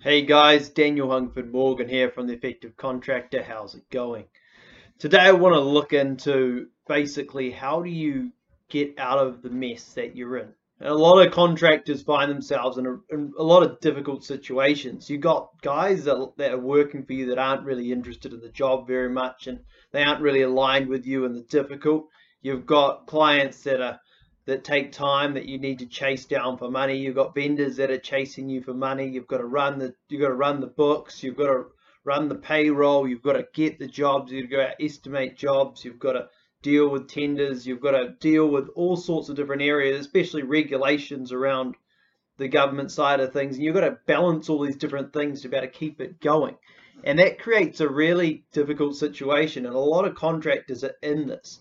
Hey guys, Daniel Hungford Morgan here from The Effective Contractor. How's it going? Today I want to look into basically how do you get out of the mess that you're in. And a lot of contractors find themselves in a, in a lot of difficult situations. You got guys that, that are working for you that aren't really interested in the job very much and they aren't really aligned with you and the difficult. You've got clients that are that take time that you need to chase down for money. You've got vendors that are chasing you for money. You've got to run the you've got to run the books. You've got to run the payroll. You've got to get the jobs. You've got to estimate jobs. You've got to deal with tenders. You've got to deal with all sorts of different areas, especially regulations around the government side of things. And you've got to balance all these different things to be able to keep it going. And that creates a really difficult situation. And a lot of contractors are in this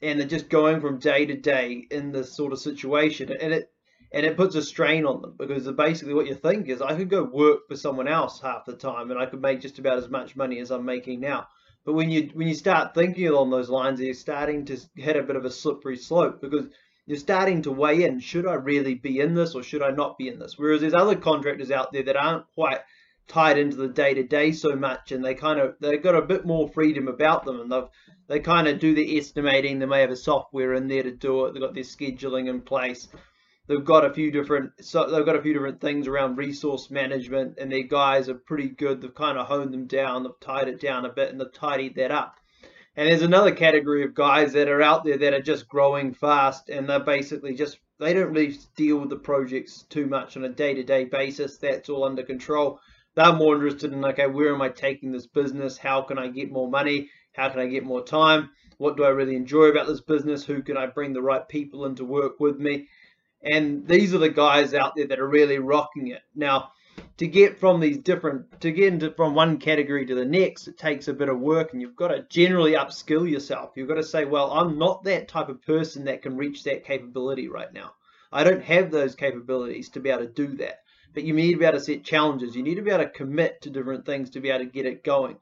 and they're just going from day to day in this sort of situation and it and it puts a strain on them because basically what you think is I could go work for someone else half the time and I could make just about as much money as I'm making now. But when you when you start thinking along those lines, you're starting to hit a bit of a slippery slope because you're starting to weigh in: should I really be in this or should I not be in this? Whereas there's other contractors out there that aren't quite tied into the day to day so much, and they kind of they've got a bit more freedom about them, and they've they kind of do the estimating. They may have a software in there to do it. They've got their scheduling in place. They've got a few different so they've got a few different things around resource management, and their guys are pretty good. They've kind of honed them down. They've tied it down a bit, and they've tidied that up. And there's another category of guys that are out there that are just growing fast, and they're basically just they don't really deal with the projects too much on a day-to-day basis. That's all under control. They're more interested in okay, where am I taking this business? How can I get more money? How can I get more time? What do I really enjoy about this business? Who can I bring the right people in to work with me? And these are the guys out there that are really rocking it. Now, to get from these different, to get into from one category to the next, it takes a bit of work and you've got to generally upskill yourself. You've got to say, well, I'm not that type of person that can reach that capability right now. I don't have those capabilities to be able to do that. But you need to be able to set challenges. You need to be able to commit to different things to be able to get it going.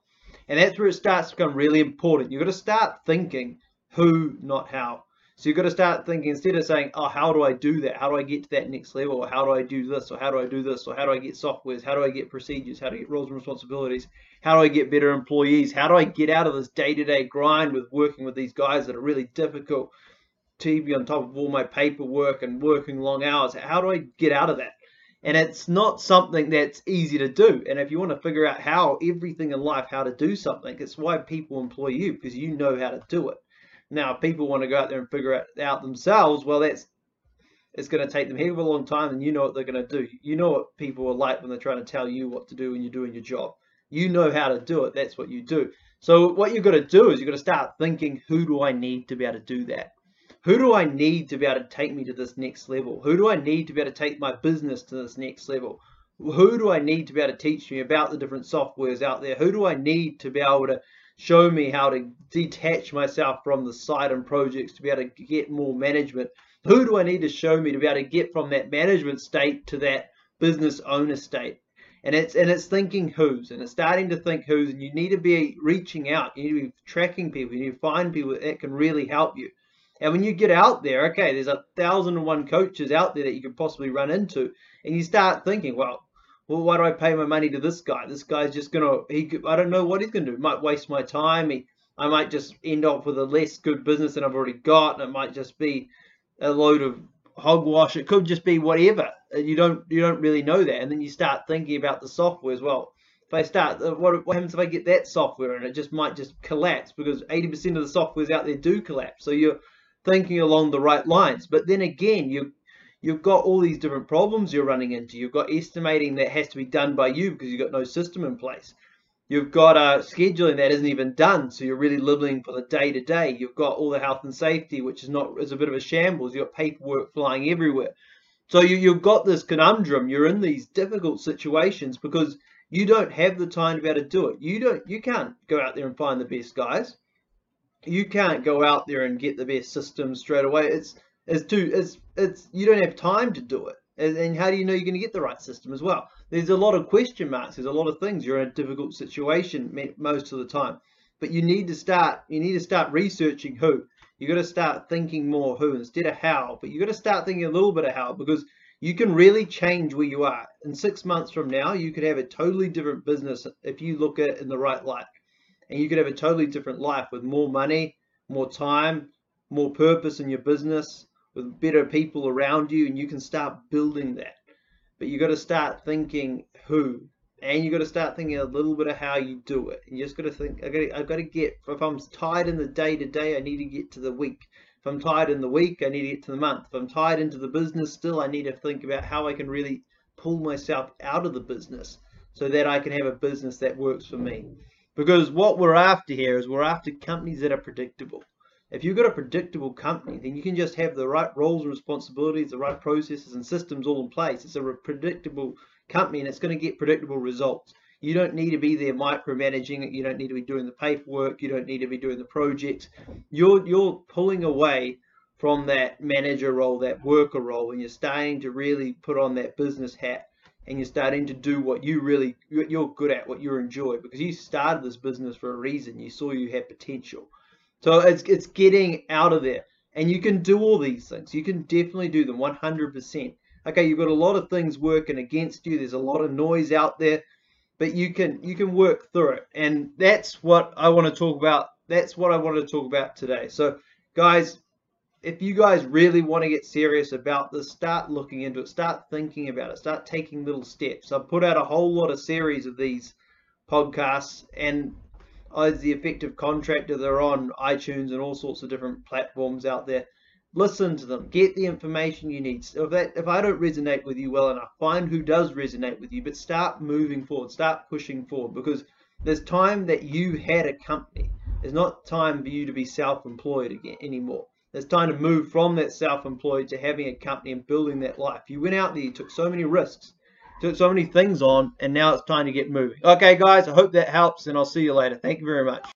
And that's where it starts to become really important. You've got to start thinking who, not how. So you've got to start thinking instead of saying, oh, how do I do that? How do I get to that next level? Or how do I do this? Or how do I do this? Or how do I get softwares? How do I get procedures? How do I get roles and responsibilities? How do I get better employees? How do I get out of this day-to-day grind with working with these guys that are really difficult to be on top of all my paperwork and working long hours? How do I get out of that? And it's not something that's easy to do. And if you want to figure out how everything in life, how to do something, it's why people employ you because you know how to do it. Now, if people want to go out there and figure it out themselves, well, that's it's going to take them a of a long time, and you know what they're going to do. You know what people are like when they're trying to tell you what to do when you're doing your job. You know how to do it. That's what you do. So what you've got to do is you've got to start thinking, who do I need to be able to do that? Who do I need to be able to take me to this next level? Who do I need to be able to take my business to this next level? Who do I need to be able to teach me about the different softwares out there? Who do I need to be able to show me how to detach myself from the site and projects to be able to get more management? Who do I need to show me to be able to get from that management state to that business owner state? And it's and it's thinking who's and it's starting to think who's and you need to be reaching out. You need to be tracking people. You need to find people that can really help you. And when you get out there, okay, there's a thousand and one coaches out there that you could possibly run into, and you start thinking, well, well, why do I pay my money to this guy? This guy's just gonna, he, I don't know what he's gonna do. might waste my time. He, I might just end up with a less good business than I've already got, and it might just be a load of hogwash. It could just be whatever. You don't, you don't really know that, and then you start thinking about the software as well. If I start, uh, what, what happens if I get that software and it just might just collapse because 80% of the softwares out there do collapse. So you're thinking along the right lines. But then again, you you've got all these different problems you're running into. You've got estimating that has to be done by you because you've got no system in place. You've got uh, scheduling that isn't even done, so you're really living for the day to day. You've got all the health and safety, which is not is a bit of a shambles. You've got paperwork flying everywhere. So you, you've got this conundrum. You're in these difficult situations because you don't have the time to be able to do it. You don't. You can't go out there and find the best guys you can't go out there and get the best system straight away. It's it's too it's it's you don't have time to do it. And, how do you know you're going to get the right system as well? There's a lot of question marks. There's a lot of things. You're in a difficult situation most of the time. But you need to start. You need to start researching who. You got to start thinking more who instead of how. But you got to start thinking a little bit of how because you can really change where you are. In six months from now, you could have a totally different business if you look at it in the right light. And you could have a totally different life with more money, more time, more purpose in your business, with better people around you, and you can start building that. But you've got to start thinking who, and you've got to start thinking a little bit of how you do it. And you just got to think, I got I've got to get. If I'm tired in the day to day, I need to get to the week. If I'm tired in the week, I need to get to the month. If I'm tired into the business still, I need to think about how I can really pull myself out of the business so that I can have a business that works for me. Because what we're after here is we're after companies that are predictable. If you've got a predictable company, then you can just have the right roles and responsibilities, the right processes and systems all in place. It's a predictable company and it's going to get predictable results. You don't need to be there micromanaging it. You don't need to be doing the paperwork. You don't need to be doing the projects. You're you're pulling away from that manager role, that worker role, and you're starting to really put on that business hat and you're starting to do what you really you're good at, what you enjoy, because you started this business for a reason. You saw you had potential. So it's it's getting out of there. And you can do all these things. You can definitely do them 100%. Okay, you've got a lot of things working against you. There's a lot of noise out there but you can you can work through it and that's what i want to talk about that's what i wanted to talk about today so guys if you guys really want to get serious about this start looking into it start thinking about it start taking little steps. I've put out a whole lot of series of these podcasts and as the effective contractor they're on itunes and all sorts of different platforms out there. Listen to them. Get the information you need. If that if i don't resonate with you well enough find who does resonate with you but start moving forward start pushing forward because there's time that you had a company. There's not time for you to be self-employed again anymore there's time to move from that self-employed to having a company and building that life. You went out there you took so many risks took so many things on and now it's time to get moving. Okay guys i hope that helps and i'll see you later. Thank you very much